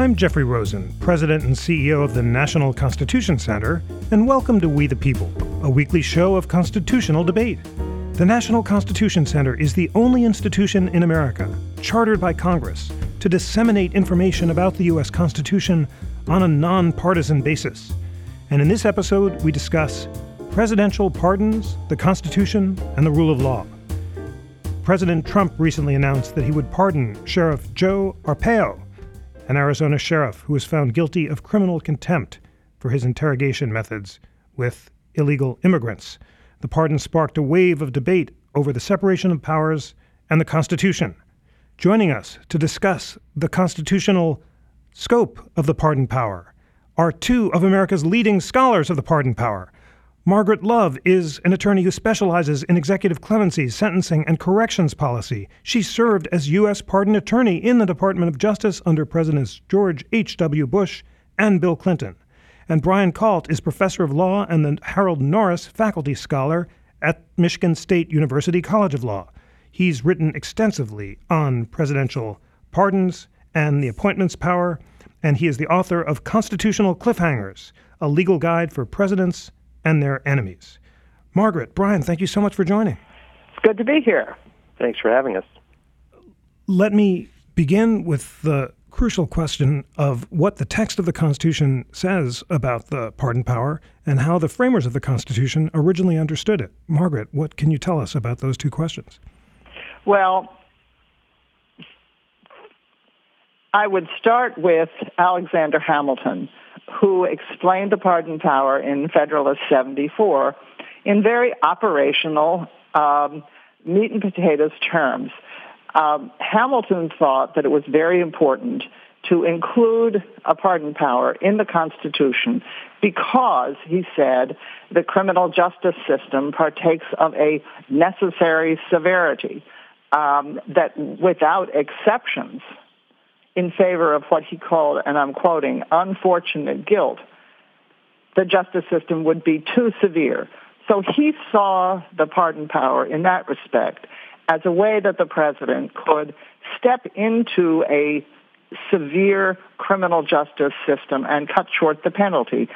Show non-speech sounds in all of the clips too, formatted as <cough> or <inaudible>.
I'm Jeffrey Rosen, President and CEO of the National Constitution Center, and welcome to We the People, a weekly show of constitutional debate. The National Constitution Center is the only institution in America, chartered by Congress, to disseminate information about the U.S. Constitution on a nonpartisan basis. And in this episode, we discuss presidential pardons, the Constitution, and the rule of law. President Trump recently announced that he would pardon Sheriff Joe Arpaio, an Arizona sheriff who was found guilty of criminal contempt for his interrogation methods with illegal immigrants. The pardon sparked a wave of debate over the separation of powers and the Constitution. Joining us to discuss the constitutional scope of the pardon power are two of America's leading scholars of the pardon power Margaret Love is an attorney who specializes in executive clemency, sentencing, and corrections policy. She served as U.S. pardon attorney in the Department of Justice under Presidents George H.W. Bush and Bill Clinton. And Brian Kalt is professor of law and the Harold Norris Faculty Scholar at Michigan State University College of Law. He's written extensively on presidential pardons and the appointments power, and he is the author of Constitutional Cliffhangers, a legal guide for presidents and their enemies. Margaret, Brian, thank you so much for joining. It's good to be here. Thanks for having us. Let me begin with the crucial question of what the text of the Constitution says about the pardon power and how the framers of the Constitution originally understood it. Margaret, what can you tell us about those two questions? Well, I would start with Alexander Hamilton, who explained the pardon power in Federalist 74 in very operational, um, meat and potatoes terms. Um, Hamilton thought that it was very important to include a pardon power in the Constitution because, he said, the criminal justice system partakes of a necessary severity um, that without exceptions in favor of what he called, and I'm quoting, unfortunate guilt, the justice system would be too severe. So he saw the pardon power in that respect as a way that the president could step into a severe criminal justice system and cut short the penalty.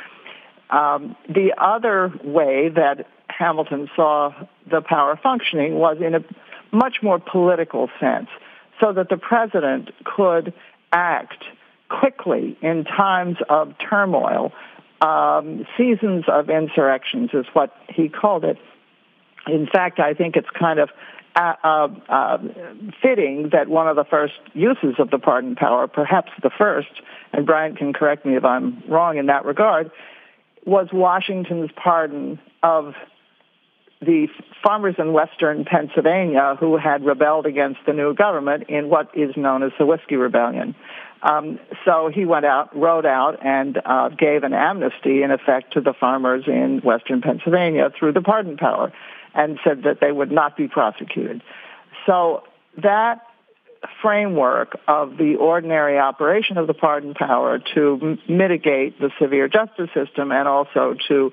Um, the other way that Hamilton saw the power functioning was in a much more political sense so that the president could act quickly in times of turmoil. Um, seasons of insurrections is what he called it. In fact, I think it's kind of uh, uh, uh, fitting that one of the first uses of the pardon power, perhaps the first, and Brian can correct me if I'm wrong in that regard, was Washington's pardon of the farmers in western Pennsylvania who had rebelled against the new government in what is known as the Whiskey Rebellion. Um, so he went out, rode out, and uh, gave an amnesty, in effect, to the farmers in western Pennsylvania through the pardon power, and said that they would not be prosecuted. So that framework of the ordinary operation of the pardon power to mitigate the severe justice system and also to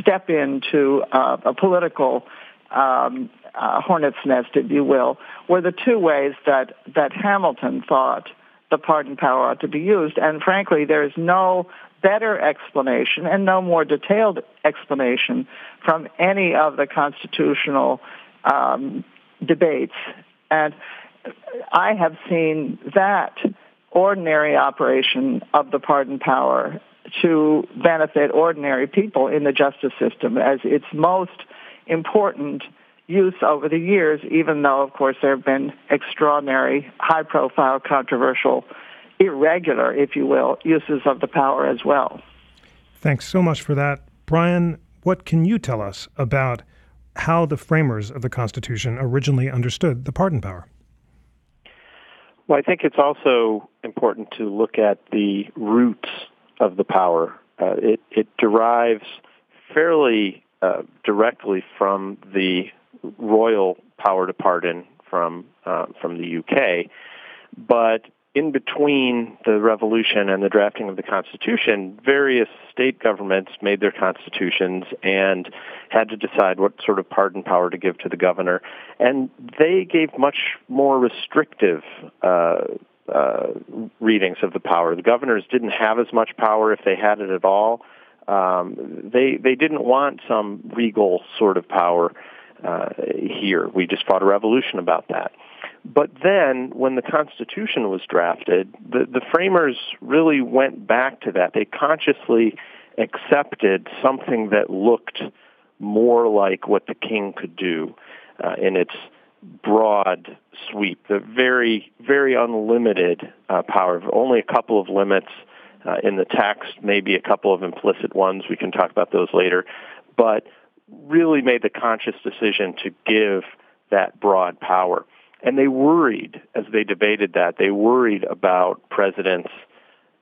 step into uh, a political um, uh, hornet's nest, if you will, were the two ways that, that Hamilton thought the pardon power ought to be used. And frankly, there is no better explanation and no more detailed explanation from any of the constitutional um, debates. And I have seen that ordinary operation of the pardon power to benefit ordinary people in the justice system as its most important use over the years, even though, of course, there have been extraordinary, high-profile, controversial, irregular, if you will, uses of the power as well. Thanks so much for that. Brian, what can you tell us about how the framers of the Constitution originally understood the pardon power? Well, I think it's also important to look at the roots of the power. Uh, it, it derives fairly uh, directly from the royal power to pardon from uh, from the UK, but in between the revolution and the drafting of the Constitution, various state governments made their constitutions and had to decide what sort of pardon power to give to the governor. And they gave much more restrictive uh, uh, readings of the power. The governors didn't have as much power if they had it at all. Um, they they didn't want some regal sort of power uh, here. We just fought a revolution about that. But then, when the Constitution was drafted, the, the framers really went back to that. They consciously accepted something that looked more like what the king could do uh, in its broad sweep, the very, very unlimited uh, power, only a couple of limits uh, in the text, maybe a couple of implicit ones. We can talk about those later. But really made the conscious decision to give that broad power. And they worried, as they debated that, they worried about presidents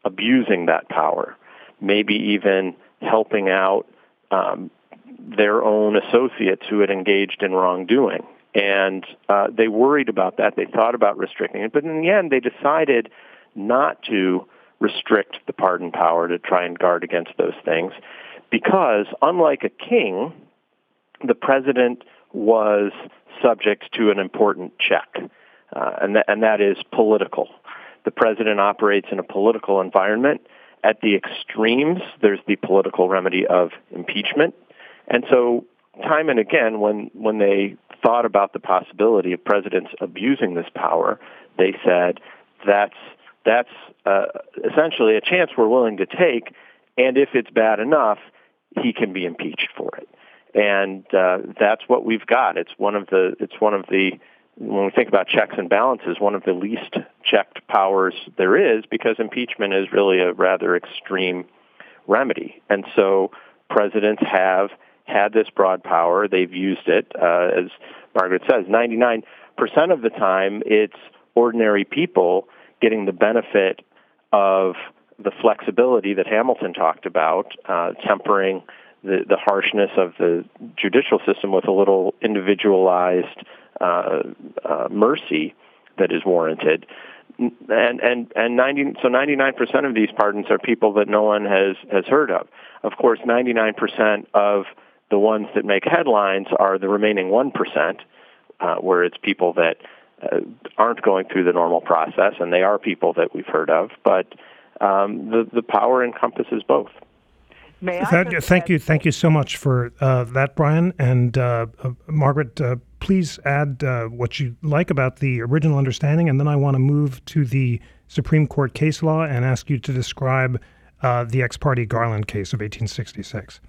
abusing that power, maybe even helping out um, their own associates who had engaged in wrongdoing. And uh, they worried about that. They thought about restricting it. But in the end, they decided not to restrict the pardon power to try and guard against those things because, unlike a king, the president was subject to an important check, uh, and, th- and that is political. The president operates in a political environment. At the extremes, there's the political remedy of impeachment. And so, time and again, when, when they thought about the possibility of presidents abusing this power, they said that's that's uh, essentially a chance we're willing to take, and if it's bad enough, he can be impeached for it. And uh, that's what we've got. It's one of the it's one of the when we think about checks and balances, one of the least checked powers there is because impeachment is really a rather extreme remedy. And so presidents have had this broad power. They've used it, uh, as Margaret says, 99% of the time it's ordinary people getting the benefit of the flexibility that Hamilton talked about, uh, tempering the, the harshness of the judicial system with a little individualized uh, uh, mercy that is warranted. And and and 90 so 99% of these pardons are people that no one has has heard of. Of course, 99% of the ones that make headlines are the remaining 1%, uh, where it's people that uh, aren't going through the normal process, and they are people that we've heard of. But um, the the power encompasses both. May I thank you, thank you so much for uh, that, Brian and uh, uh Margaret. Uh, please add uh, what you like about the original understanding, and then I want to move to the Supreme Court case law and ask you to describe the ex parte Garland case of 1866.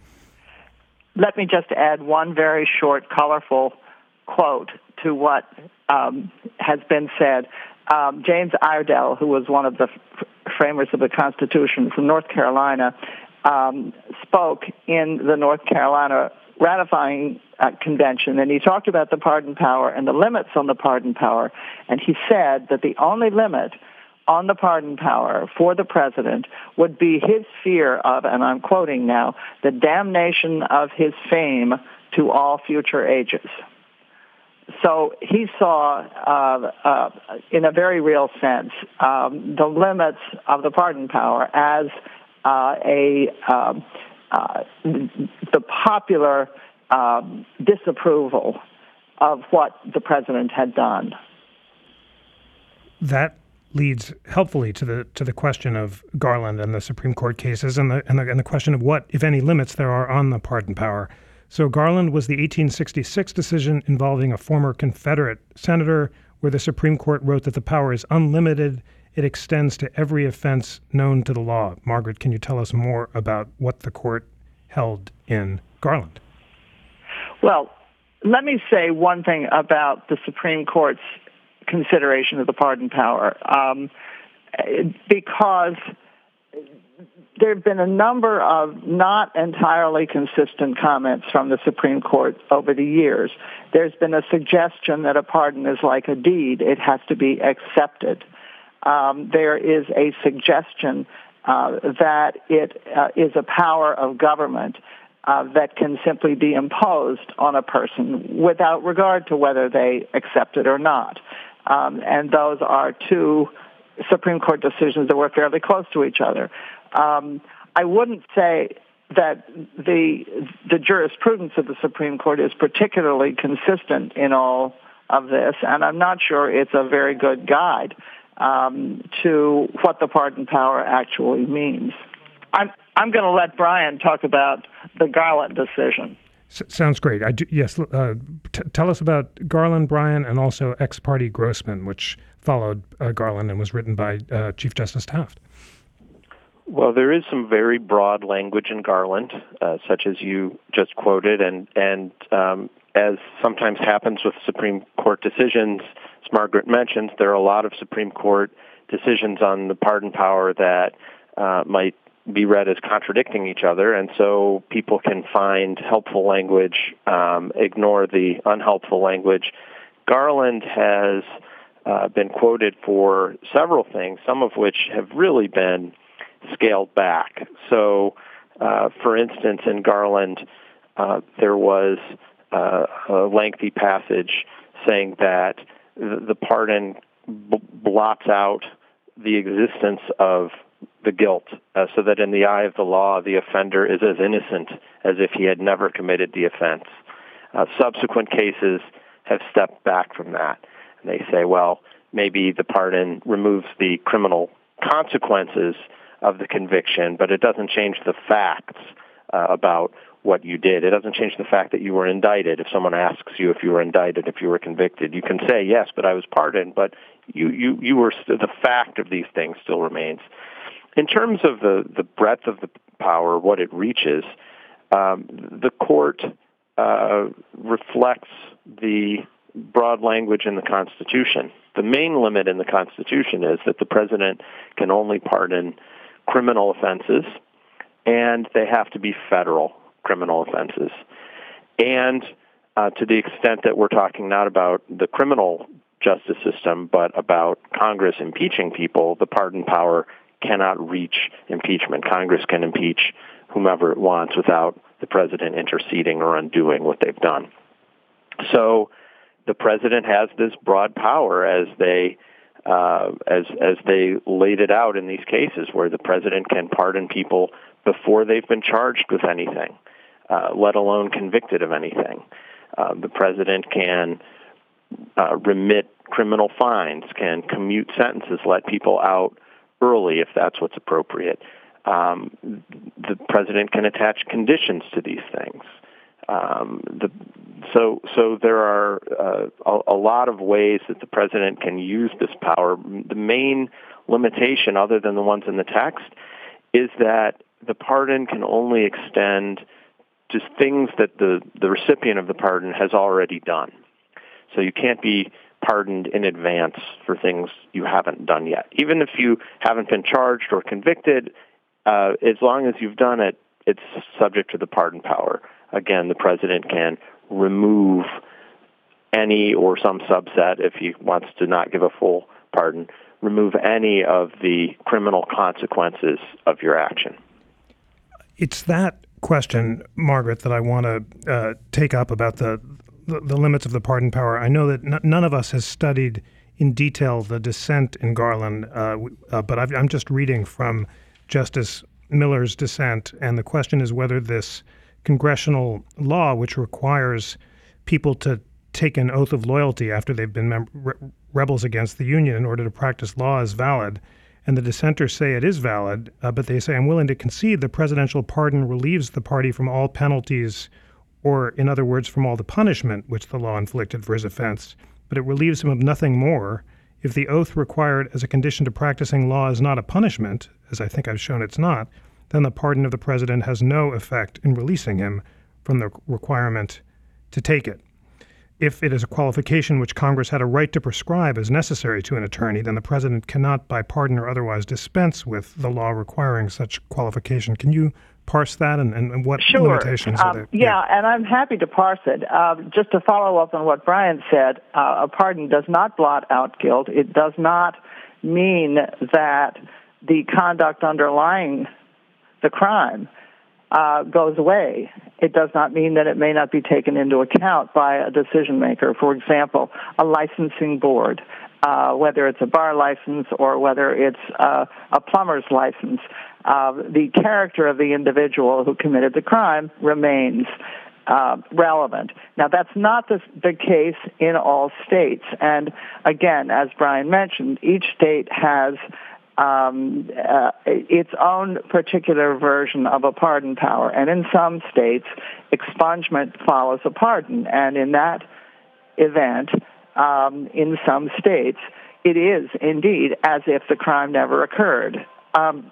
Let me just add one very short, colorful quote to what um, has been said. Um, James Iredell, who was one of the f- framers of the Constitution from North Carolina, um, spoke in the North Carolina ratifying uh, convention, and he talked about the pardon power and the limits on the pardon power, and he said that the only limit on the pardon power for the president would be his fear of, and I'm quoting now, the damnation of his fame to all future ages. So he saw, uh, uh, in a very real sense, um, the limits of the pardon power as uh, a um, uh, the popular um, disapproval of what the president had done. That leads helpfully to the to the question of Garland and the Supreme Court cases and the, and the and the question of what, if any, limits there are on the pardon power. So Garland was the 1866 decision involving a former Confederate senator where the Supreme Court wrote that the power is unlimited it extends to every offense known to the law. Margaret, can you tell us more about what the court held in Garland? Well, let me say one thing about the Supreme Court's consideration of the pardon power, um, because there have been a number of not entirely consistent comments from the Supreme Court over the years. There's been a suggestion that a pardon is like a deed. It has to be accepted um, there is a suggestion uh, that it uh, is a power of government uh, that can simply be imposed on a person without regard to whether they accept it or not. Um, and those are two Supreme Court decisions that were fairly close to each other. Um, I wouldn't say that the the jurisprudence of the Supreme Court is particularly consistent in all of this, and I'm not sure it's a very good guide um, to what the pardon power actually means. I'm, I'm going to let Brian talk about the Garland decision. S- sounds great. I do, yes, uh, t- tell us about Garland, Brian, and also ex parte Grossman, which followed uh, Garland and was written by uh, Chief Justice Taft. Well, there is some very broad language in Garland, uh, such as you just quoted, and and um, as sometimes happens with Supreme Court decisions, as Margaret mentions, there are a lot of Supreme Court decisions on the pardon power that uh, might be read as contradicting each other, and so people can find helpful language, um, ignore the unhelpful language. Garland has uh, been quoted for several things, some of which have really been scaled back. So, uh, for instance, in Garland, uh, there was uh, a lengthy passage saying that the pardon b- blots out the existence of the guilt, uh, so that in the eye of the law, the offender is as innocent as if he had never committed the offense. Uh, subsequent cases have stepped back from that, and they say, well, maybe the pardon removes the criminal consequences of the conviction, but it doesn't change the facts uh, about what you did. It doesn't change the fact that you were indicted. If someone asks you if you were indicted, if you were convicted, you can say yes, but I was pardoned. But you you you were st- the fact of these things still remains. In terms of the the breadth of the power, what it reaches, um, the court uh, reflects the broad language in the Constitution. The main limit in the Constitution is that the president can only pardon criminal offenses, and they have to be federal criminal offenses. And uh, to the extent that we're talking not about the criminal justice system, but about Congress impeaching people, the pardon power cannot reach impeachment. Congress can impeach whomever it wants without the president interceding or undoing what they've done. So the president has this broad power as they uh, as as they laid it out in these cases, where the president can pardon people before they've been charged with anything, uh, let alone convicted of anything. Uh, the president can uh, remit criminal fines, can commute sentences, let people out early if that's what's appropriate. Um, the president can attach conditions to these things. Um, the, so, so there are uh, a, a lot of ways that the president can use this power. The main limitation, other than the ones in the text, is that the pardon can only extend to things that the, the recipient of the pardon has already done. So you can't be pardoned in advance for things you haven't done yet. Even if you haven't been charged or convicted, uh, as long as you've done it, it's subject to the pardon power. Again, the president can remove any or some subset, if he wants to not give a full pardon, remove any of the criminal consequences of your action. It's that question, Margaret, that I want to uh, take up about the, the, limits of the pardon power. I know that n- none of us has studied in detail the dissent in Garland, uh, uh, but i am just reading from Justice Miller's dissent, and the question is whether this congressional law, which requires people to take an oath of loyalty after they've been mem- re- rebels against the Union in order to practice law, is valid. And the dissenters say it is valid, uh, but they say, I'm willing to concede the presidential pardon relieves the party from all penalties, or in other words, from all the punishment which the law inflicted for his offense, but it relieves him of nothing more. If the oath required as a condition to practicing law is not a punishment, as I think I've shown it's not, then the pardon of the president has no effect in releasing him from the requirement to take it. If it is a qualification which Congress had a right to prescribe as necessary to an attorney, then the president cannot, by pardon or otherwise, dispense with the law requiring such qualification. Can you parse that and, and what sure. limitations um, are there? Yeah, yeah, and I'm happy to parse it. Uh, just to follow up on what Brian said, uh, a pardon does not blot out guilt. It does not mean that the conduct underlying the crime uh, goes away. It does not mean that it may not be taken into account by a decision maker. For example, a licensing board, uh, whether it's a bar license or whether it's uh, a plumber's license, uh, the character of the individual who committed the crime remains. uh, relevant. Now, that's not the, the case in all states. And again, as Brian mentioned, each state has um, uh, its own particular version of a pardon power. And in some states, expungement follows a pardon. And in that event, um, in some states, it is indeed as if the crime never occurred. Um,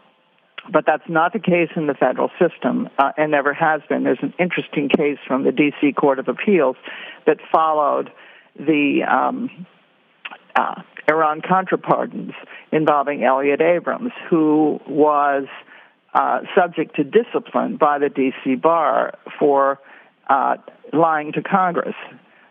but that's not the case in the federal system uh, and never has been. There's an interesting case from the D.C. Court of Appeals that followed the um, uh, Iran Contra pardons involving Elliott Abrams, who was uh, subject to discipline by the D.C. bar for uh, lying to Congress,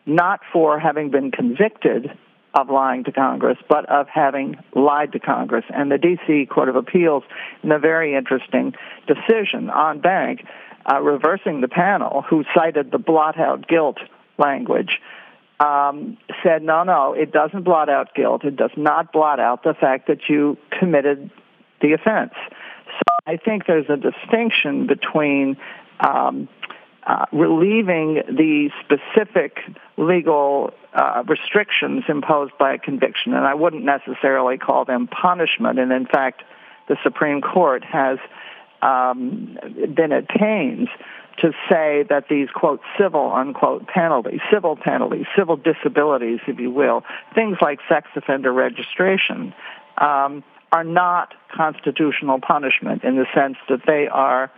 not for having been convicted of lying to Congress, but of having lied to Congress. And the D.C. Court of Appeals, in a very interesting decision en banc, uh, reversing the panel, who cited the blot out guilt language, um, said, no, no, it doesn't blot out guilt. It does not blot out the fact that you committed the offense. So I think there's a distinction between um, uh, relieving the specific legal uh, restrictions imposed by a conviction, and I wouldn't necessarily call them punishment. And in fact, the Supreme Court has um, been at pains to say that these quote civil unquote penalties, civil penalties, civil disabilities, if you will, things like sex offender registration, um, are not constitutional punishment in the sense that they are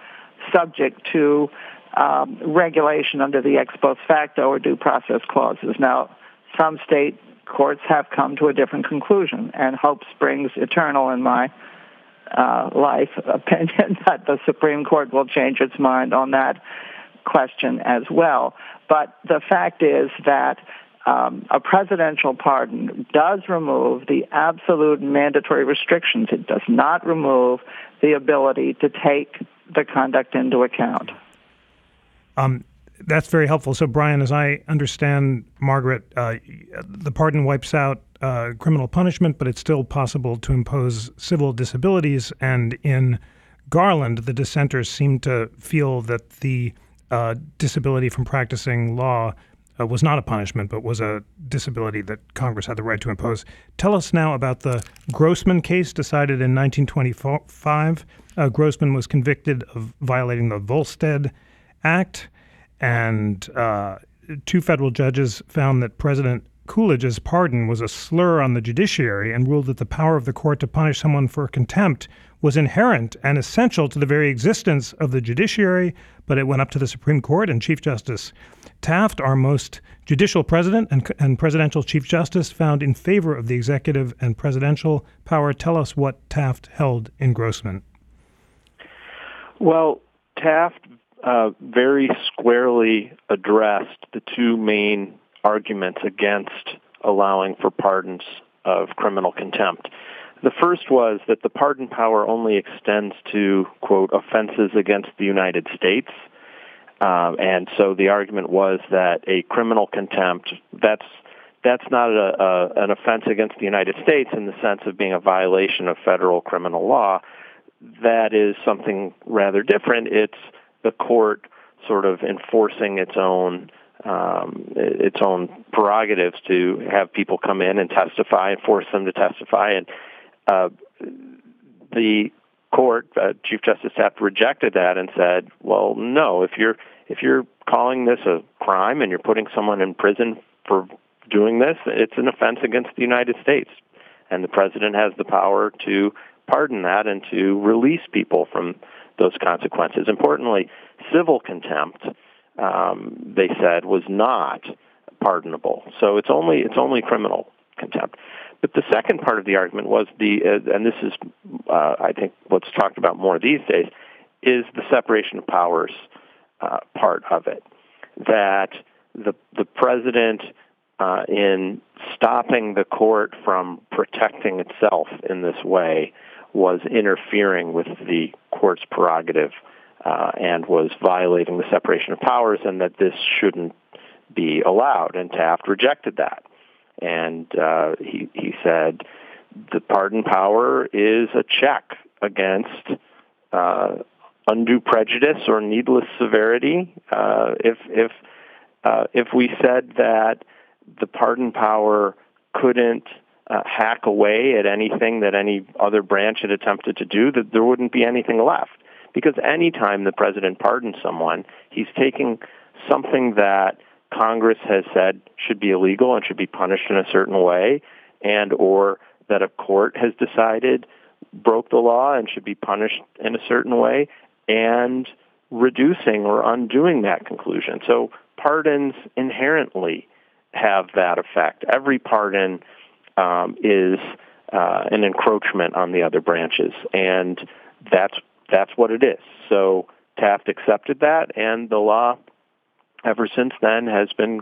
subject to um, regulation under the ex post facto or due process clauses. Now, some state courts have come to a different conclusion, and hope springs eternal in my uh, life <laughs> opinion that the Supreme Court will change its mind on that question as well. But the fact is that um, a presidential pardon does remove the absolute mandatory restrictions. It does not remove the ability to take the conduct into account. Um, that's very helpful. So, Brian, as I understand, Margaret, uh, the pardon wipes out uh, criminal punishment, but it's still possible to impose civil disabilities. And in Garland, the dissenters seem to feel that the uh, disability from practicing law uh, was not a punishment, but was a disability that Congress had the right to impose. Tell us now about the Grossman case decided in 1925. Uh, Grossman was convicted of violating the Volstead Act, and uh, two federal judges found that President Coolidge's pardon was a slur on the judiciary and ruled that the power of the court to punish someone for contempt was inherent and essential to the very existence of the judiciary, but it went up to the Supreme Court and Chief Justice Taft, our most judicial president and, and presidential Chief Justice, found in favor of the executive and presidential power. Tell us what Taft held in Grossman. Well, Taft uh, very squarely addressed the two main arguments against allowing for pardons of criminal contempt. The first was that the pardon power only extends to, quote, offenses against the United States. Um, and so the argument was that a criminal contempt, that's, that's not a, a, an offense against the United States in the sense of being a violation of federal criminal law. That is something rather different. It's the court sort of enforcing its own um, its own prerogatives to have people come in and testify and force them to testify. And uh, the court, uh, Chief Justice Taft, rejected that and said, "Well, no. If you're if you're calling this a crime and you're putting someone in prison for doing this, it's an offense against the United States, and the president has the power to pardon that and to release people from." Those consequences. Importantly, civil contempt, um, they said, was not pardonable. So it's only it's only criminal contempt. But the second part of the argument was the, uh, and this is, uh, I think, what's talked about more these days, is the separation of powers uh, part of it. That the the president, uh, in stopping the court from protecting itself in this way, was interfering with the court's prerogative uh, and was violating the separation of powers, and that this shouldn't be allowed. And Taft rejected that, and uh, he he said the pardon power is a check against uh, undue prejudice or needless severity. If if if we said that the pardon power couldn't uh, hack away at anything that any other branch had attempted to do, that there wouldn't be anything left. Because anytime the president pardons someone, he's taking something that Congress has said should be illegal and should be punished in a certain way, and or that a court has decided broke the law and should be punished in a certain way, and reducing or undoing that conclusion. So pardons inherently have that effect. Every pardon um, is uh, an encroachment on the other branches, and that's that's what it is. So Taft accepted that, and the law ever since then has been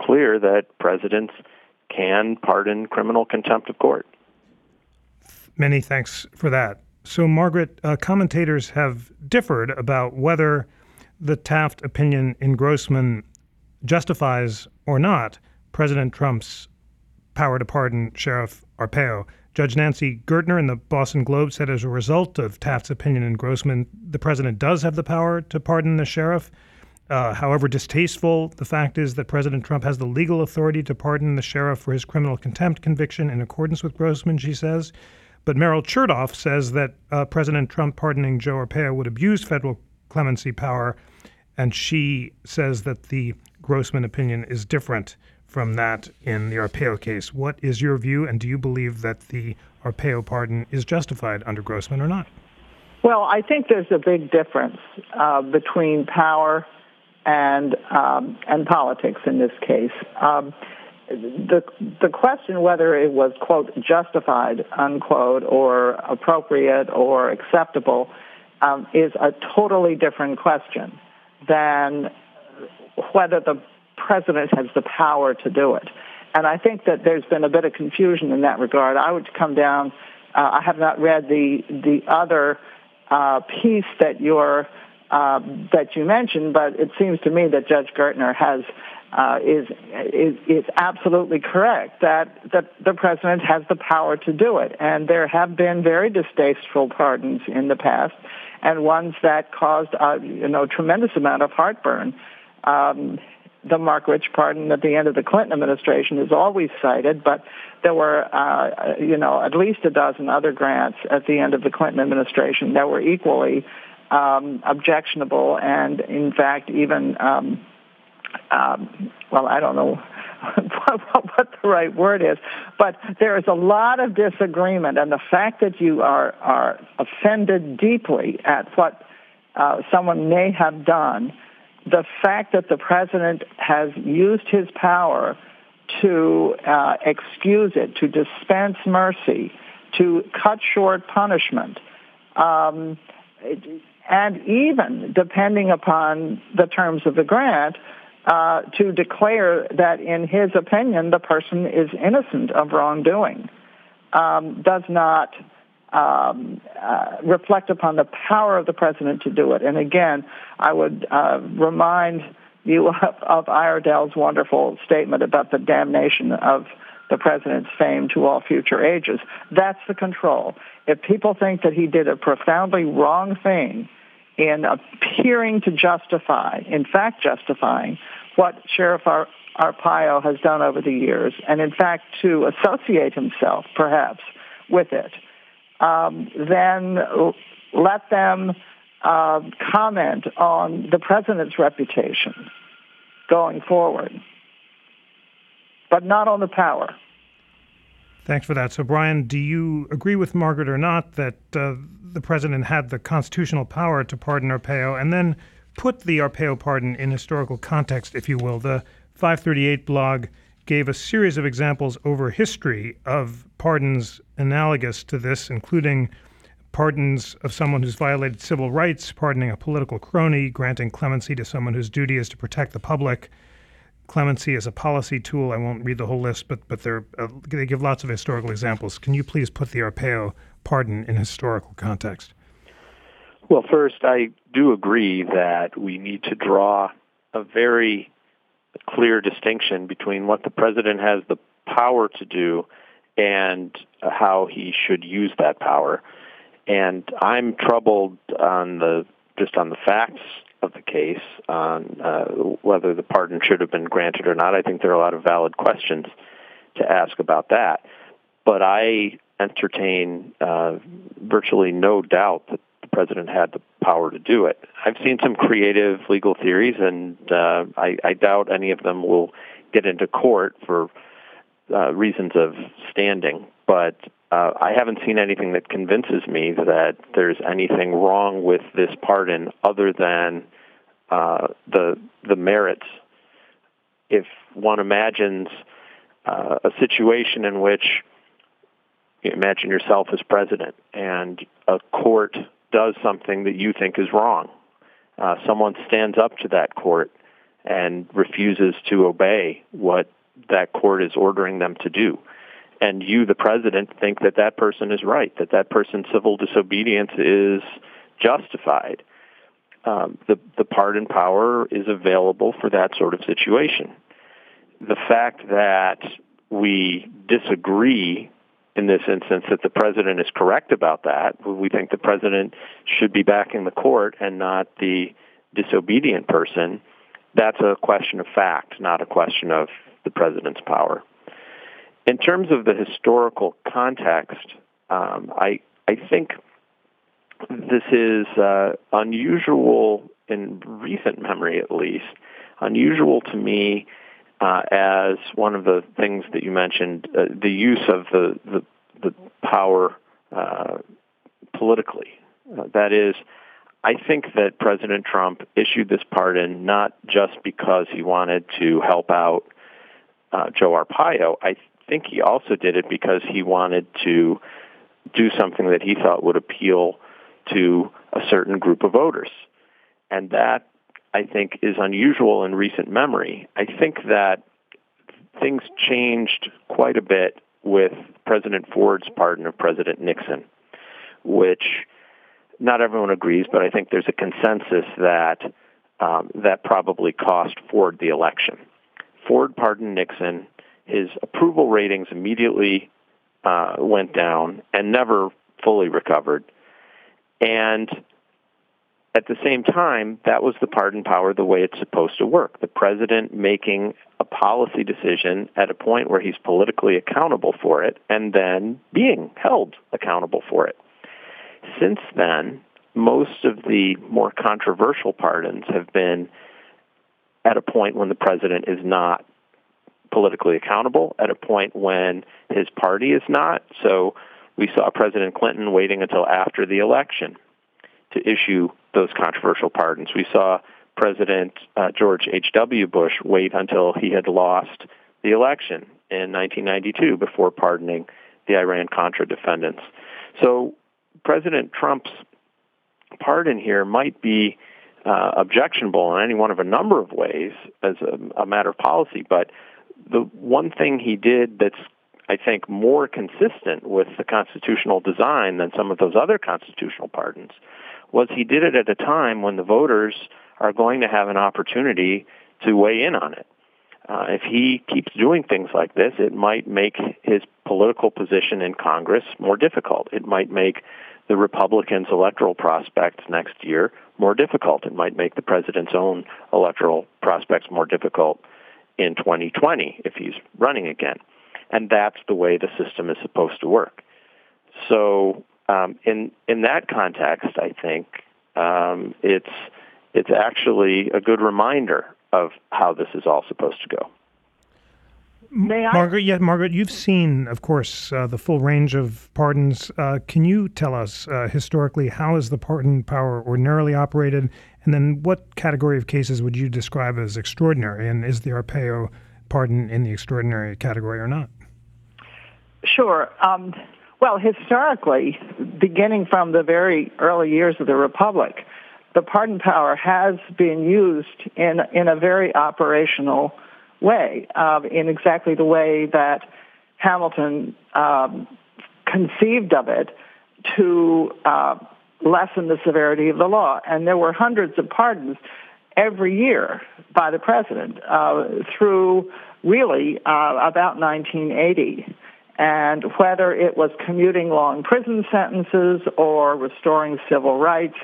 clear that presidents can pardon criminal contempt of court. Many thanks for that. So, Margaret, uh, commentators have differed about whether the Taft opinion in Grossman justifies or not President Trump's power to pardon Sheriff Arpaio. Judge Nancy Gertner in the Boston Globe said as a result of Taft's opinion in Grossman, the president does have the power to pardon the sheriff. Uh, however distasteful the fact is that President Trump has the legal authority to pardon the sheriff for his criminal contempt conviction in accordance with Grossman, she says. But Meryl Chertoff says that uh, President Trump pardoning Joe Arpaio would abuse federal clemency power, and she says that the Grossman opinion is different from that in the Arpaio case. What is your view, and do you believe that the Arpaio pardon is justified under Grossman or not? Well, I think there's a big difference uh, between power and um, and politics in this case. Um, the the question whether it was quote justified unquote or appropriate or acceptable um, is a totally different question than whether the president has the power to do it. And I think that there's been a bit of confusion in that regard. I would come down. Uh, I have not read the the other uh, piece that you're uh, that you mentioned, but it seems to me that Judge Gertner has uh, is, is is absolutely correct that that the president has the power to do it, and there have been very distasteful pardons in the past, and ones that caused uh, you know tremendous amount of heartburn. Um, the Marc Rich pardon at the end of the Clinton administration is always cited, but there were, uh, you know, at least a dozen other grants at the end of the Clinton administration that were equally um, objectionable and, in fact, even, um, um, well, I don't know <laughs> what the right word is, but there is a lot of disagreement, and the fact that you are are offended deeply at what uh, someone may have done the fact that the president has used his power to uh, excuse it, to dispense mercy, to cut short punishment, um, and even, depending upon the terms of the grant, uh, to declare that, in his opinion, the person is innocent of wrongdoing, um, does not um, uh, reflect upon the power of the president to do it. And again, I would uh, remind you <laughs> of, of Iredell's wonderful statement about the damnation of the president's fame to all future ages. That's the control. If people think that he did a profoundly wrong thing in appearing to justify, in fact justifying, what Sheriff Ar- Arpaio has done over the years, and in fact to associate himself, perhaps, with it, um, then let them uh, comment on the president's reputation going forward, but not on the power. Thanks for that. So, Brian, do you agree with Margaret or not that uh, the president had the constitutional power to pardon Arpaio and then put the Arpaio pardon in historical context, if you will? The 538 blog gave a series of examples over history of pardons analogous to this, including pardons of someone who's violated civil rights, pardoning a political crony, granting clemency to someone whose duty is to protect the public. Clemency is a policy tool. I won't read the whole list, but but uh, they give lots of historical examples. Can you please put the Arpaio pardon in historical context? Well, first, I do agree that we need to draw a very clear distinction between what the president has the power to do and how he should use that power. And I'm troubled on the just on the facts of the case, on uh, whether the pardon should have been granted or not. I think there are a lot of valid questions to ask about that. But I entertain uh, virtually no doubt that the president had the power to do it. I've seen some creative legal theories, and uh, I, I doubt any of them will get into court for uh, reasons of standing. But uh, I haven't seen anything that convinces me that there's anything wrong with this pardon other than uh, the the merits. If one imagines uh, a situation in which you imagine yourself as president and a court does something that you think is wrong, uh, someone stands up to that court and refuses to obey what that court is ordering them to do and you, the president, think that that person is right, that that person's civil disobedience is justified. Um, the, the pardon power is available for that sort of situation. The fact that we disagree in this instance that the president is correct about that, we think the president should be backing the court and not the disobedient person, that's a question of fact, not a question of the president's power. In terms of the historical context, um, I I think this is uh, unusual in recent memory, at least. Unusual to me uh, as one of the things that you mentioned, uh, the use of the the, the power uh, politically. Uh, that is, I think that President Trump issued this pardon not just because he wanted to help out uh, Joe Arpaio. I think he also did it because he wanted to do something that he thought would appeal to a certain group of voters. And that, I think, is unusual in recent memory. I think that things changed quite a bit with President Ford's pardon of President Nixon, which not everyone agrees, but I think there's a consensus that um, that probably cost Ford the election. Ford pardoned Nixon his approval ratings immediately uh, went down and never fully recovered. And at the same time, that was the pardon power the way it's supposed to work. The president making a policy decision at a point where he's politically accountable for it and then being held accountable for it. Since then, most of the more controversial pardons have been at a point when the president is not politically accountable at a point when his party is not. So we saw President Clinton waiting until after the election to issue those controversial pardons. We saw President uh, George H.W. Bush wait until he had lost the election in 1992 before pardoning the Iran-Contra defendants. So President Trump's pardon here might be uh, objectionable in any one of a number of ways as a, a matter of policy, but the one thing he did that's I think more consistent with the constitutional design than some of those other constitutional pardons was he did it at a time when the voters are going to have an opportunity to weigh in on it. Uh, if he keeps doing things like this, it might make his political position in Congress more difficult. It might make the Republicans' electoral prospects next year more difficult. It might make the president's own electoral prospects more difficult in 2020 if he's running again. And that's the way the system is supposed to work. So um, in in that context, I think um, it's it's actually a good reminder of how this is all supposed to go. May I? Margaret, yeah, Margaret, you've seen, of course, uh, the full range of pardons. Uh, can you tell us uh, historically how is the pardon power ordinarily operated, and then what category of cases would you describe as extraordinary, and is the Arpaio pardon in the extraordinary category or not? Sure. Um, well, historically, beginning from the very early years of the Republic, the pardon power has been used in in a very operational way, uh, in exactly the way that Hamilton um, conceived of it to uh, lessen the severity of the law. And there were hundreds of pardons every year by the president uh, through really uh, about 1980. And whether it was commuting long prison sentences or restoring civil rights,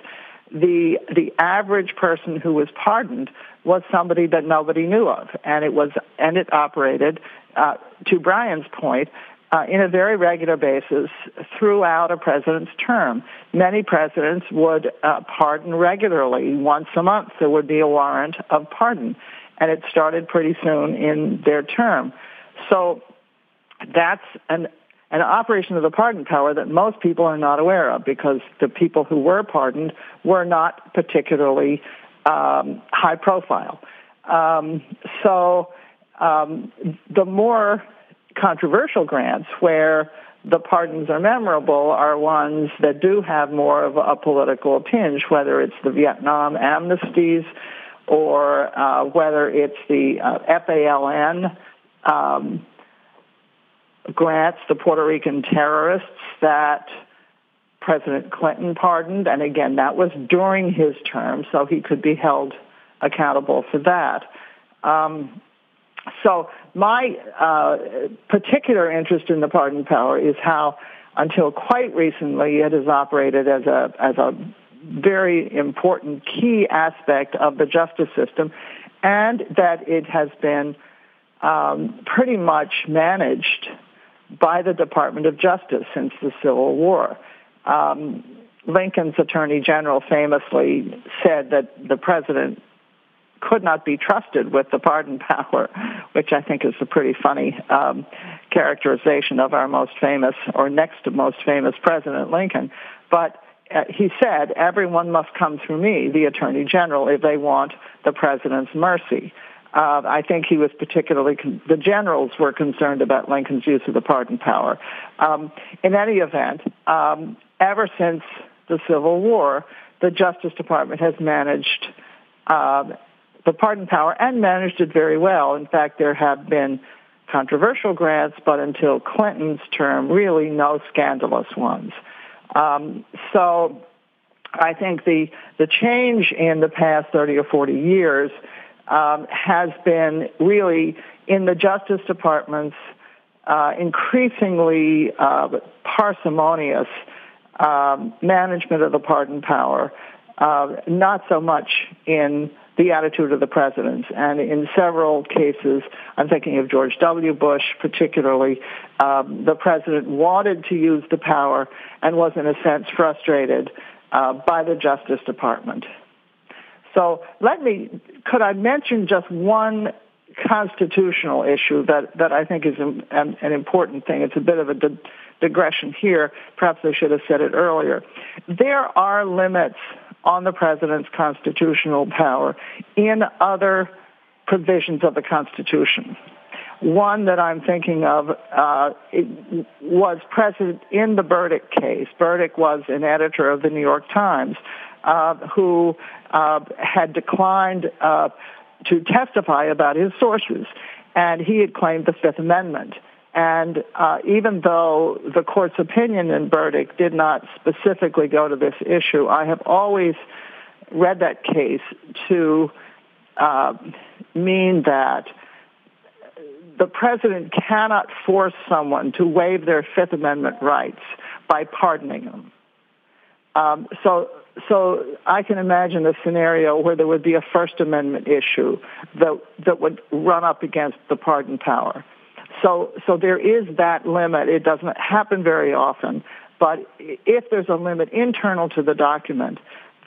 the the average person who was pardoned was somebody that nobody knew of, and it was and it operated uh, to Brian's point uh, in a very regular basis throughout a president's term. Many presidents would uh, pardon regularly. Once a month, there would be a warrant of pardon, and it started pretty soon in their term. So that's an an operation of the pardon power that most people are not aware of because the people who were pardoned were not particularly um, high profile. Um, so um, the more controversial grants where the pardons are memorable are ones that do have more of a political tinge, whether it's the Vietnam amnesties or uh, whether it's the uh, FALN um, grants, the Puerto Rican terrorists that President Clinton pardoned. And again, that was during his term, so he could be held accountable for that. Um, so my uh, particular interest in the pardon power is how, until quite recently, it has operated as a as a very important key aspect of the justice system, and that it has been um, pretty much managed by the Department of Justice since the Civil War. Um, Lincoln's Attorney General famously said that the president could not be trusted with the pardon power, which I think is a pretty funny um, characterization of our most famous or next to most famous President Lincoln. But uh, he said, everyone must come through me, the Attorney General, if they want the President's mercy. Uh, I think he was particularly, con- the generals were concerned about Lincoln's use of the pardon power. Um, in any event, um, ever since the Civil War, the Justice Department has managed uh, the pardon power and managed it very well. In fact, there have been controversial grants, but until Clinton's term, really no scandalous ones. Um, so I think the, the change in the past 30 or 40 years um, has been really in the Justice Department's uh, increasingly uh, parsimonious um, management of the pardon power, uh, not so much in the attitude of the presidents. And in several cases, I'm thinking of George W. Bush particularly, um, the president wanted to use the power and was in a sense frustrated uh, by the Justice Department. So let me, could I mention just one constitutional issue that, that I think is an, an important thing. It's a bit of a di- digression here. Perhaps I should have said it earlier. There are limits on the president's constitutional power in other provisions of the Constitution. One that I'm thinking of uh, was present in the Burdick case. Burdick was an editor of the New York Times who uh, had declined uh, to testify about his sources, and he had claimed the Fifth Amendment. And uh, even though the court's opinion in Burdick did not specifically go to this issue, I have always read that case to uh, mean that the president cannot force someone to waive their Fifth Amendment rights by pardoning them. Um, so, so I can imagine a scenario where there would be a First Amendment issue that that would run up against the pardon power. So, so there is that limit. It doesn't happen very often, but if there's a limit internal to the document,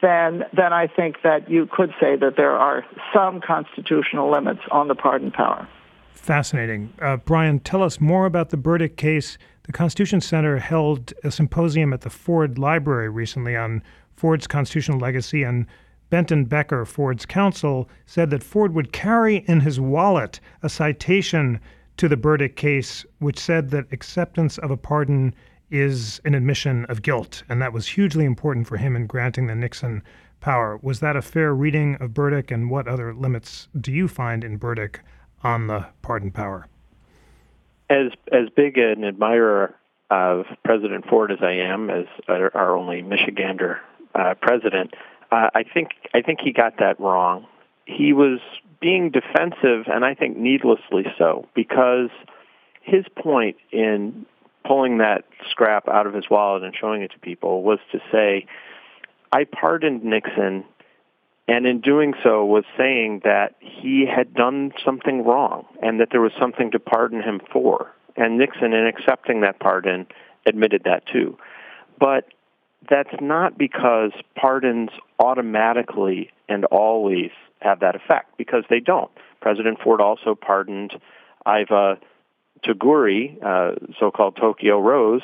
then then I think that you could say that there are some constitutional limits on the pardon power. Fascinating. Uh, Brian, tell us more about the Burdick case. The Constitution Center held a symposium at the Ford Library recently on Ford's constitutional legacy, and Benton Becker, Ford's counsel, said that Ford would carry in his wallet a citation to the Burdick case, which said that acceptance of a pardon is an admission of guilt, and that was hugely important for him in granting the Nixon power. Was that a fair reading of Burdick, and what other limits do you find in Burdick on the pardon power? As as big an admirer of President Ford as I am, as our only Michigander uh, president, uh, I think I think he got that wrong. He was being defensive, and I think needlessly so, because his point in pulling that scrap out of his wallet and showing it to people was to say, I pardoned Nixon, and in doing so was saying that he had done something wrong and that there was something to pardon him for. And Nixon, in accepting that pardon, admitted that too. But that's not because pardons automatically and always have that effect, because they don't. President Ford also pardoned Iva Toguri, uh, so-called Tokyo Rose,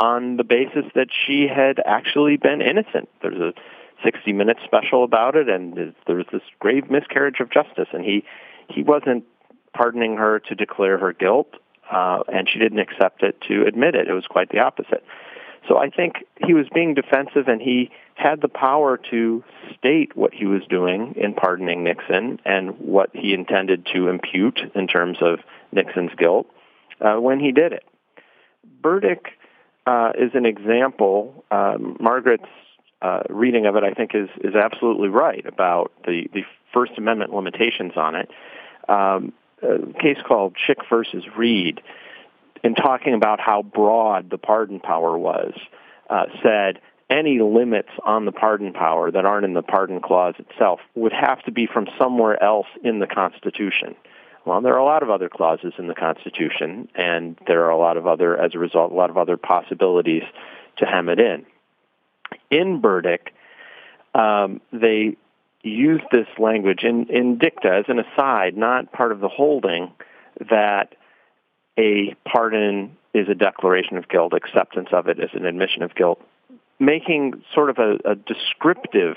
on the basis that she had actually been innocent. There's a 60 minute special about it, and there was this grave miscarriage of justice, and he he wasn't pardoning her to declare her guilt, uh, and she didn't accept it to admit it. It was quite the opposite. So I think he was being defensive, and he had the power to state what he was doing in pardoning Nixon and what he intended to impute in terms of Nixon's guilt uh, when he did it. Burdick uh, is an example. Um, Margaret's uh, reading of it, I think, is is absolutely right about the the First Amendment limitations on it. Um, a case called Schick versus Reed, in talking about how broad the pardon power was, uh, said any limits on the pardon power that aren't in the pardon clause itself would have to be from somewhere else in the Constitution. Well, there are a lot of other clauses in the Constitution, and there are a lot of other, as a result, a lot of other possibilities to hem it in. In Burdick, um, they used this language in, in dicta as an aside, not part of the holding, that a pardon is a declaration of guilt, acceptance of it is an admission of guilt, making sort of a, a descriptive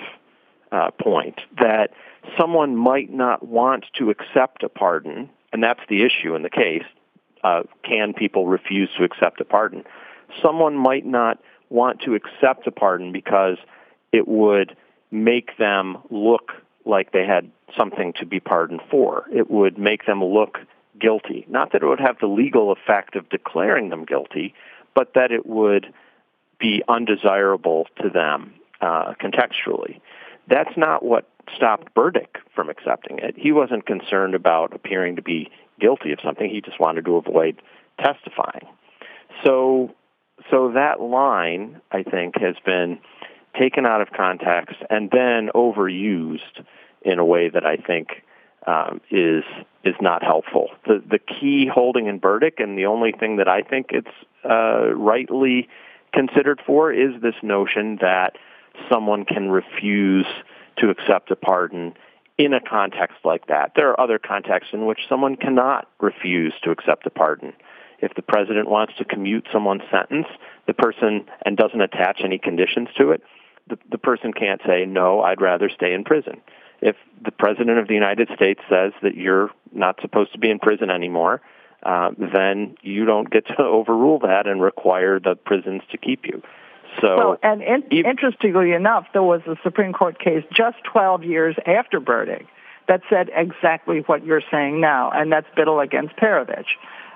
uh, point that someone might not want to accept a pardon, and that's the issue in the case. Uh, can people refuse to accept a pardon? Someone might not want to accept a pardon because it would make them look like they had something to be pardoned for. It would make them look guilty. Not that it would have the legal effect of declaring them guilty, but that it would be undesirable to them uh, contextually. That's not what stopped Burdick from accepting it. He wasn't concerned about appearing to be guilty of something. He just wanted to avoid testifying. So, so that line, I think, has been taken out of context and then overused in a way that I think um, is is not helpful. The the key holding in Burdick, and the only thing that I think it's uh, rightly considered for, is this notion that someone can refuse to accept a pardon in a context like that. There are other contexts in which someone cannot refuse to accept a pardon. If the president wants to commute someone's sentence, the person and doesn't attach any conditions to it, the, the person can't say, no, I'd rather stay in prison. If the president of the United States says that you're not supposed to be in prison anymore, uh, then you don't get to <laughs> overrule that and require the prisons to keep you. So, well, and in, interestingly enough, there was a Supreme Court case just 12 years after Burdick that said exactly what you're saying now, and that's Biddle against Perovich.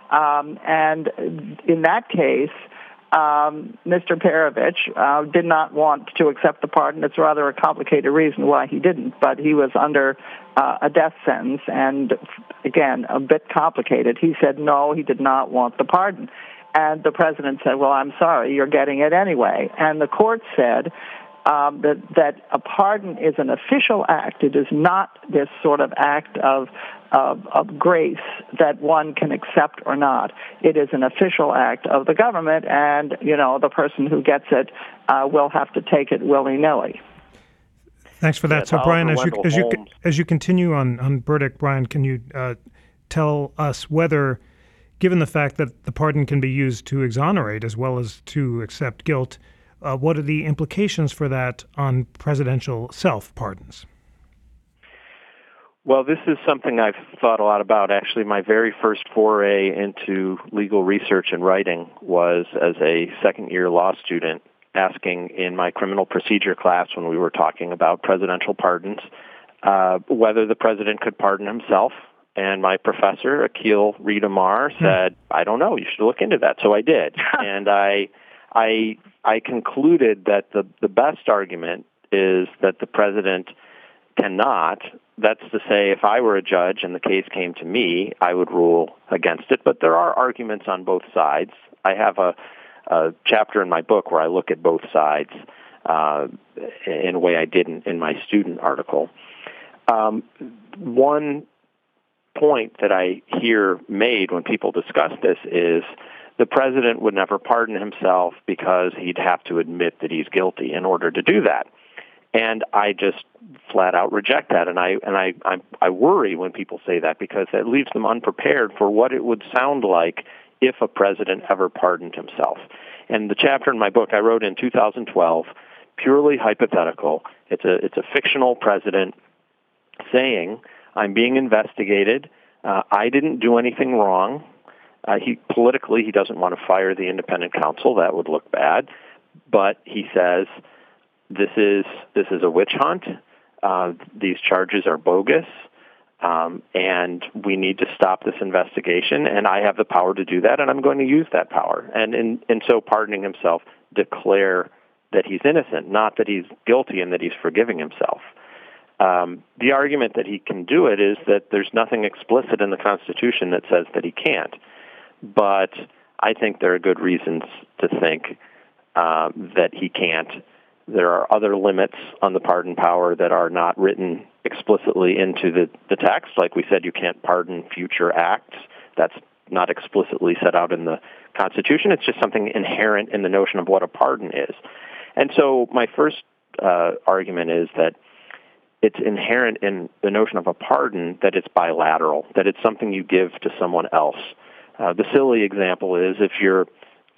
Um, and in that case, um, Mr. Perovich uh, did not want to accept the pardon. It's rather a complicated reason why he didn't, but he was under uh, a death sentence, and again, a bit complicated. He said no, he did not want the pardon. And the president said, well, I'm sorry, you're getting it anyway. And the court said um, that, that a pardon is an official act. It is not this sort of act of, of, of grace that one can accept or not. It is an official act of the government, and, you know, the person who gets it uh, will have to take it willy-nilly. Thanks for that. so, Brian, as you, as you as you continue on on Burdick, Brian, can you uh, tell us whether given the fact that the pardon can be used to exonerate as well as to accept guilt, uh, what are the implications for that on presidential self pardons? Well, this is something I've thought a lot about. Actually, my very first foray into legal research and writing was as a second year law student asking in my criminal procedure class when we were talking about presidential pardons uh, whether the president could pardon himself and my professor, Akhil Reed Amar, hmm. said, "I don't know. You should look into that." So I did, <laughs> and I, I, I concluded that the the best argument is that the president cannot. That's to say, if I were a judge and the case came to me, I would rule against it. But there are arguments on both sides. I have a, a chapter in my book where I look at both sides. uh, in a way I didn't in my student article. Um, one point that I hear made when people discuss this is the president would never pardon himself because he'd have to admit that he's guilty in order to do that. And I just flat out reject that, and I and I, I I worry when people say that because it leaves them unprepared for what it would sound like if a president ever pardoned himself. And the chapter in my book I wrote in 2012, purely hypothetical. It's a it's a fictional president saying, "I'm being investigated. Uh, I didn't do anything wrong." Uh, he politically he doesn't want to fire the independent counsel. That would look bad. But he says this is this is a witch hunt. Uh, these charges are bogus, um, and we need to stop this investigation. And I have the power to do that, and I'm going to use that power. And in, in so pardoning himself, declare that he's innocent, not that he's guilty and that he's forgiving himself. Um, the argument that he can do it is that there's nothing explicit in the Constitution that says that he can't. But I think there are good reasons to think uh, that he can't there are other limits on the pardon power that are not written explicitly into the, the text. Like we said, you can't pardon future acts. That's not explicitly set out in the Constitution. It's just something inherent in the notion of what a pardon is. And so my first uh, argument is that it's inherent in the notion of a pardon that it's bilateral, that it's something you give to someone else. Uh, the silly example is if you're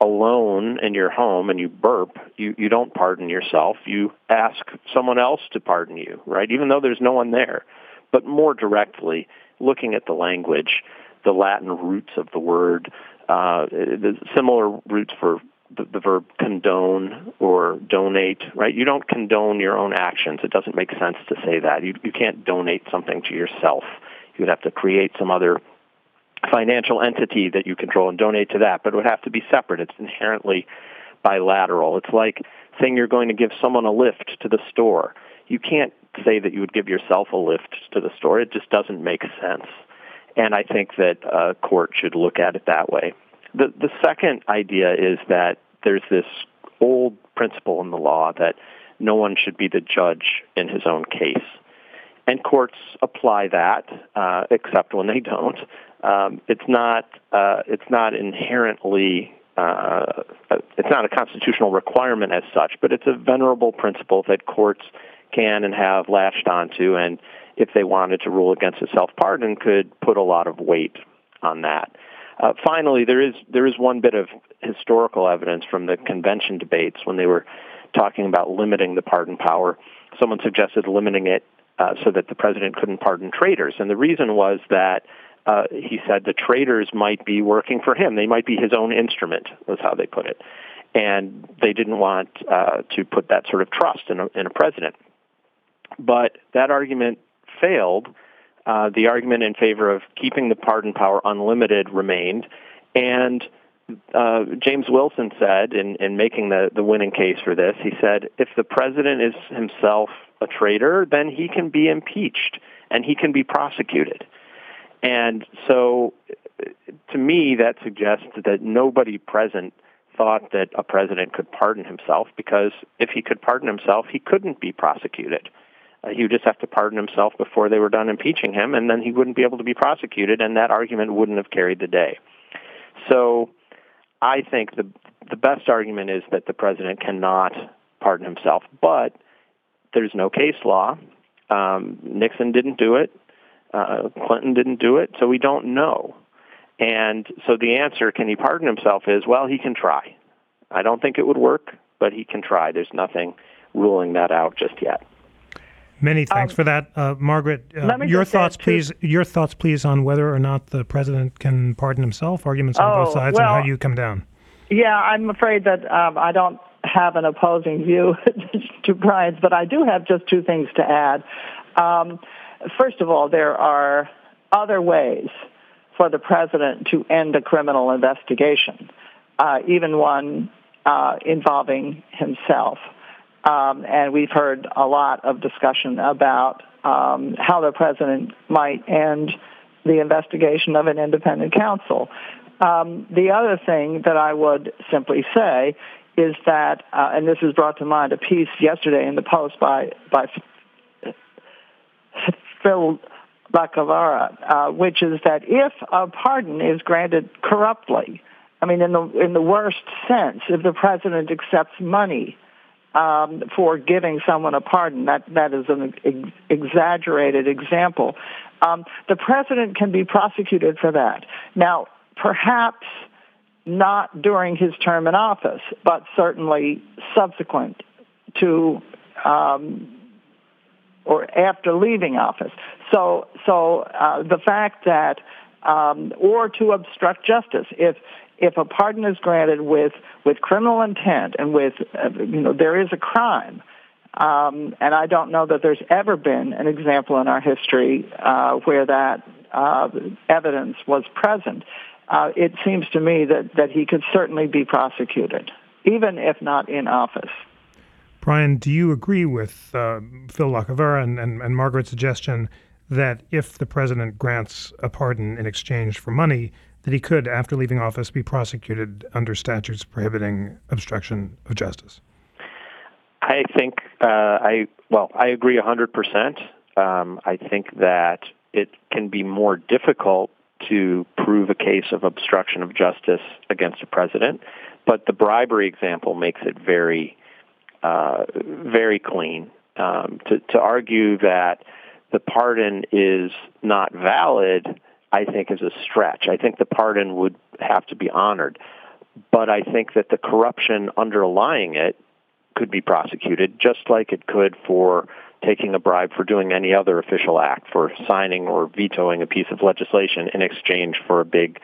alone in your home and you burp, you, you don't pardon yourself. You ask someone else to pardon you, right? Even though there's no one there. But more directly, looking at the language, the Latin roots of the word, uh, the similar roots for the, the verb condone or donate, right? You don't condone your own actions. It doesn't make sense to say that. You, you can't donate something to yourself. You would have to create some other financial entity that you control and donate to that, but it would have to be separate. It's inherently bilateral. It's like saying you're going to give someone a lift to the store. You can't say that you would give yourself a lift to the store. It just doesn't make sense. And I think that a court should look at it that way. The, the second idea is that there's this old principle in the law that no one should be the judge in his own case. And courts apply that, uh, except when they don't um, it's not uh, it's not inherently uh, it's not a constitutional requirement as such, but it's a venerable principle that courts can and have latched onto, and if they wanted to rule against a self-pardon, could put a lot of weight on that. Uh, finally, there is there is one bit of historical evidence from the convention debates when they were talking about limiting the pardon power. Someone suggested limiting it uh, so that the president couldn't pardon traitors, and the reason was that uh, he said the traitors might be working for him. They might be his own instrument, was how they put it. And they didn't want uh, to put that sort of trust in a, in a president. But that argument failed. Uh, the argument in favor of keeping the pardon power unlimited remained. And uh, James Wilson said, in, in making the, the winning case for this, he said, if the president is himself a traitor, then he can be impeached and he can be prosecuted. And so to me, that suggests that nobody present thought that a president could pardon himself because if he could pardon himself, he couldn't be prosecuted. Uh, he would just have to pardon himself before they were done impeaching him, and then he wouldn't be able to be prosecuted, and that argument wouldn't have carried the day. So I think the the best argument is that the president cannot pardon himself, but there's no case law. Um, Nixon didn't do it. Uh, Clinton didn't do it, so we don't know. And so the answer, can he pardon himself, is well, he can try. I don't think it would work, but he can try. There's nothing ruling that out just yet. Many thanks um, for that, uh, Margaret. Uh, your thoughts, please. Your thoughts, please, on whether or not the president can pardon himself. Arguments on oh, both sides, well, and how you come down. Yeah, I'm afraid that um, I don't have an opposing view <laughs> to Brian's, but I do have just two things to add. Um, First of all, there are other ways for the president to end a criminal investigation, uh, even one uh, involving himself. Um, and we've heard a lot of discussion about um, how the president might end the investigation of an independent counsel. Um, the other thing that I would simply say is that, uh, and this is brought to mind a piece yesterday in the Post by by Phil Lacovara, uh, which is that if a pardon is granted corruptly, I mean, in the in the worst sense, if the president accepts money um, for giving someone a pardon, that that is an ex- exaggerated example. Um, the president can be prosecuted for that. Now, perhaps not during his term in office, but certainly subsequent to um, or after leaving office. So, so uh, the fact that um, or to obstruct justice, if if a pardon is granted with with criminal intent and with uh, you know there is a crime. Um, and I don't know that there's ever been an example in our history uh, where that uh, evidence was present uh, it seems to me that, that he could certainly be prosecuted, even if not in office. Brian, do you agree with uh, Phil Lacovara and, and, and Margaret's suggestion that if the president grants a pardon in exchange for money, that he could, after leaving office, be prosecuted under statutes prohibiting obstruction of justice? I think uh, I well, I agree hundred um, percent. I think that it can be more difficult to prove a case of obstruction of justice against a president, but the bribery example makes it very, uh, very clean. Um, to, to argue that the pardon is not valid, I think, is a stretch. I think the pardon would have to be honored, but I think that the corruption underlying it could be prosecuted, just like it could for taking a bribe for doing any other official act, for signing or vetoing a piece of legislation in exchange for a big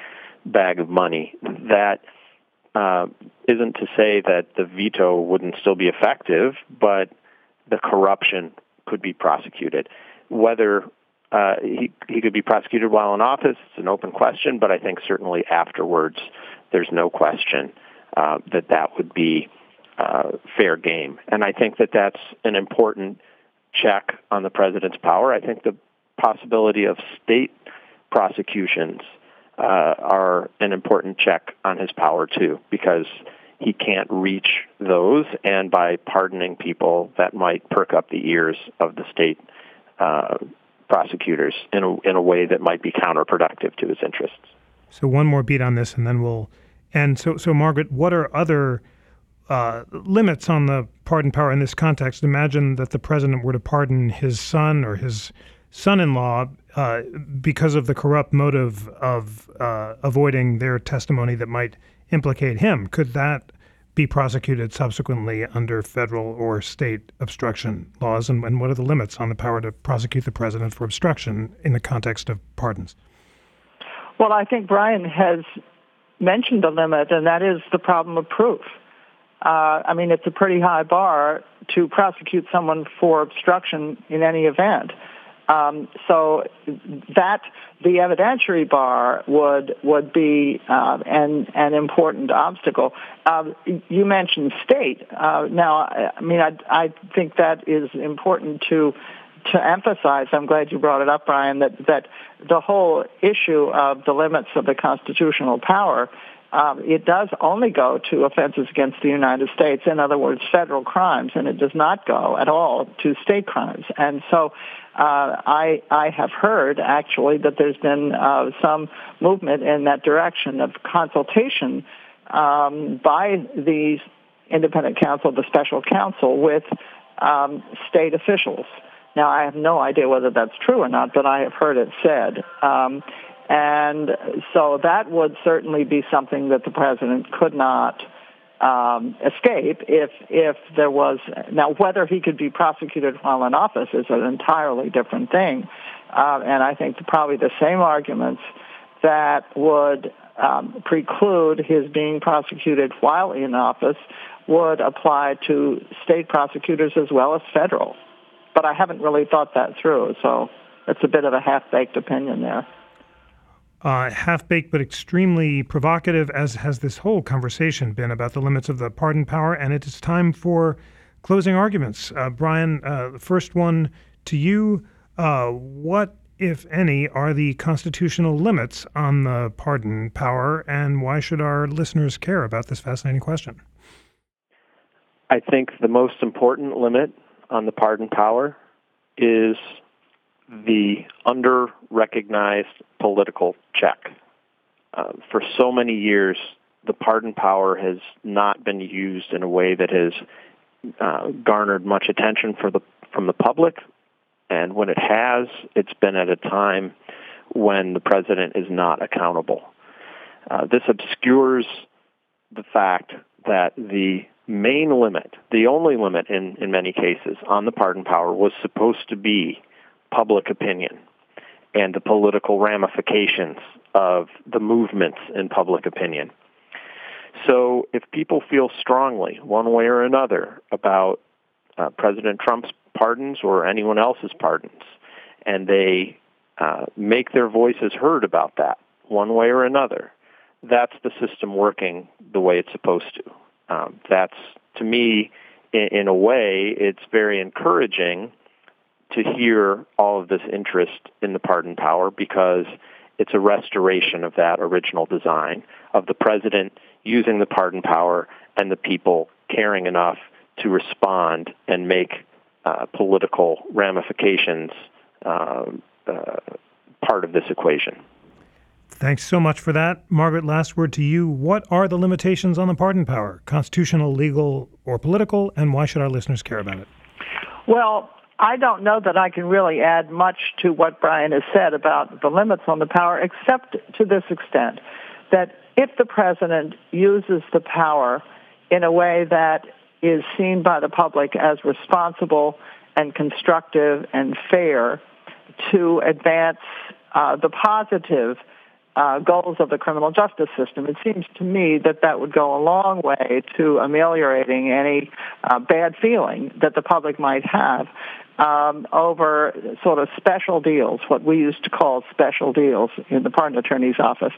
bag of money. That uh, not to say that the veto wouldn't still be effective, but the corruption could be prosecuted. Whether uh, he, he could be prosecuted while in office, it's an open question, but I think certainly afterwards, there's no question uh, that that would be uh, fair game. And I think that that's an important check on the president's power. I think the possibility of state prosecutions uh, are an important check on his power too, because he can't reach those, and by pardoning people, that might perk up the ears of the state uh, prosecutors in a, in a way that might be counterproductive to his interests. So one more beat on this, and then we'll. And so, so Margaret, what are other uh, limits on the pardon power in this context. Imagine that the president were to pardon his son or his son-in-law uh, because of the corrupt motive of uh, avoiding their testimony that might implicate him. Could that be prosecuted subsequently under federal or state obstruction laws? And, and what are the limits on the power to prosecute the president for obstruction in the context of pardons? Well, I think Brian has mentioned a limit, and that is the problem of proof uh, I mean, it's a pretty high bar to prosecute someone for obstruction in any event. Um, so that the evidentiary bar would would be uh, an an important obstacle. Uh, you mentioned state. Uh, now, I mean, I, I think that is important to to emphasize. I'm glad you brought it up, Brian. That that the whole issue of the limits of the constitutional power um, it does only go to offenses against the United States, in other words, federal crimes, and it does not go at all to state crimes. And so uh, I, I have heard actually that there's been uh, some movement in that direction of consultation um, by the independent counsel, the special counsel, with um, state officials. Now, I have no idea whether that's true or not, but I have heard it said. Um, and so that would certainly be something that the president could not um, escape if if there was now whether he could be prosecuted while in office is an entirely different thing, uh, and I think probably the same arguments that would um, preclude his being prosecuted while in office would apply to state prosecutors as well as federal. But I haven't really thought that through, so it's a bit of a half-baked opinion there uh, half baked but extremely provocative, as has this whole conversation been about the limits of the pardon power. And it is time for closing arguments. Uh, Brian, uh, the first one to you. Uh, what, if any, are the constitutional limits on the pardon power, and why should our listeners care about this fascinating question? I think the most important limit on the pardon power is the under recognized political check. Uh, for so many years, the pardon power has not been used in a way that has uh, garnered much attention the, from the public. And when it has, it's been at a time when the president is not accountable. Uh, this obscures the fact that the main limit, the only limit in, in many cases on the pardon power was supposed to be public opinion and the political ramifications of the movements in public opinion. So if people feel strongly, one way or another, about uh, President Trump's pardons or anyone else's pardons, and they uh, make their voices heard about that, one way or another, that's the system working the way it's supposed to. Um, that's, to me, in, in a way, it's very encouraging to hear all of this interest in the pardon power because it's a restoration of that original design of the president using the pardon power and the people caring enough to respond and make uh, political ramifications uh, uh, part of this equation. Thanks so much for that. Margaret, last word to you. What are the limitations on the pardon power, constitutional, legal, or political, and why should our listeners care about it? Well, I don't know that I can really add much to what Brian has said about the limits on the power, except to this extent that if the president uses the power in a way that is seen by the public as responsible and constructive and fair to advance uh, the positive uh, goals of the criminal justice system. It seems to me that that would go a long way to ameliorating any uh, bad feeling that the public might have um, over sort of special deals, what we used to call special deals in the pardon attorney's office.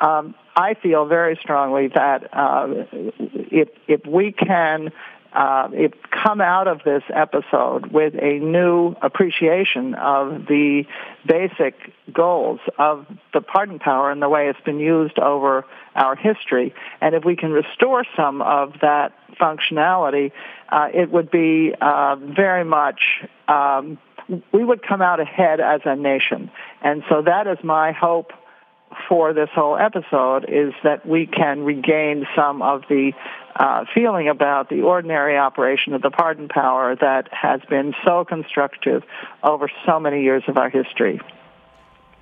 Um, I feel very strongly that uh, if if we can uh, come out of this episode with a new appreciation of the basic goals of the pardon power and the way it's been used over our history. And if we can restore some of that functionality, uh, it would be uh, very much, um, we would come out ahead as a nation. And so that is my hope for this whole episode is that we can regain some of the uh, feeling about the ordinary operation of the pardon power that has been so constructive over so many years of our history.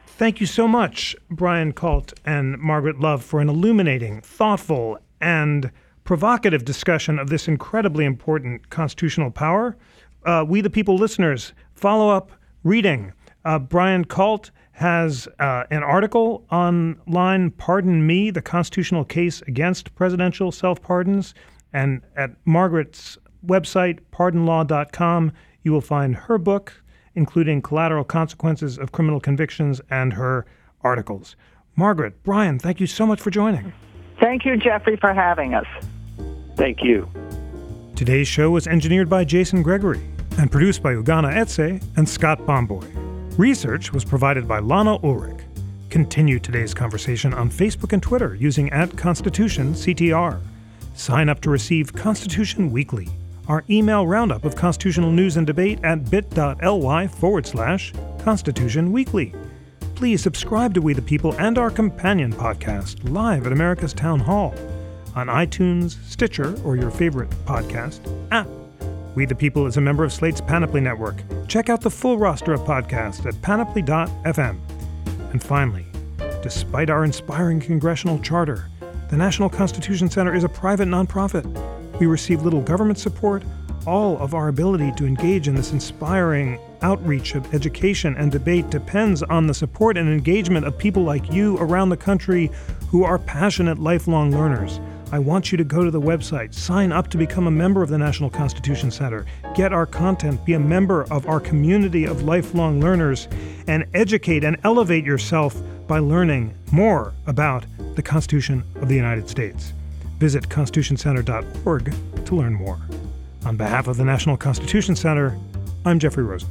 Thank you so much, Brian Kalt and Margaret Love, for an illuminating, thoughtful, and provocative discussion of this incredibly important constitutional power. Uh, we, the people listeners, follow up reading. Uh, Brian Kalt has uh, an article online, Pardon Me, the constitutional case against presidential self pardons. And at Margaret's website, pardonlaw.com, you will find her book, including Collateral Consequences of Criminal Convictions, and her articles. Margaret, Brian, thank you so much for joining. Thank you, Jeffrey, for having us. Thank you. Today's show was engineered by Jason Gregory and produced by Ugonna Eze and Scott Bomboy. Research was provided by Lana Ulrich. Continue today's conversation on Facebook and Twitter using at Constitution CTR. Sign up to receive Constitution Weekly, our email roundup of constitutional news and debate at bit.ly forward slash Constitution Weekly. Please subscribe to We the People and our companion podcast, live at America's Town Hall, on iTunes, Stitcher, or your favorite podcast app. We the People is a member of Slate's Panoply Network. Check out the full roster of podcasts at panoply.fm. And finally, despite our inspiring congressional charter, the National Constitution Center is a private nonprofit. We receive little government support. All of our ability to engage in this inspiring outreach of education and debate depends on the support and engagement of people like you around the country who are passionate lifelong learners. I want you to go to the website, sign up to become a member of the National Constitution Center, get our content, be a member of our community of lifelong learners, and educate and elevate yourself by learning more about the Constitution of the United States. Visit constitutioncenter.org to learn more. On behalf of the National Constitution Center, I'm Jeffrey Rosen.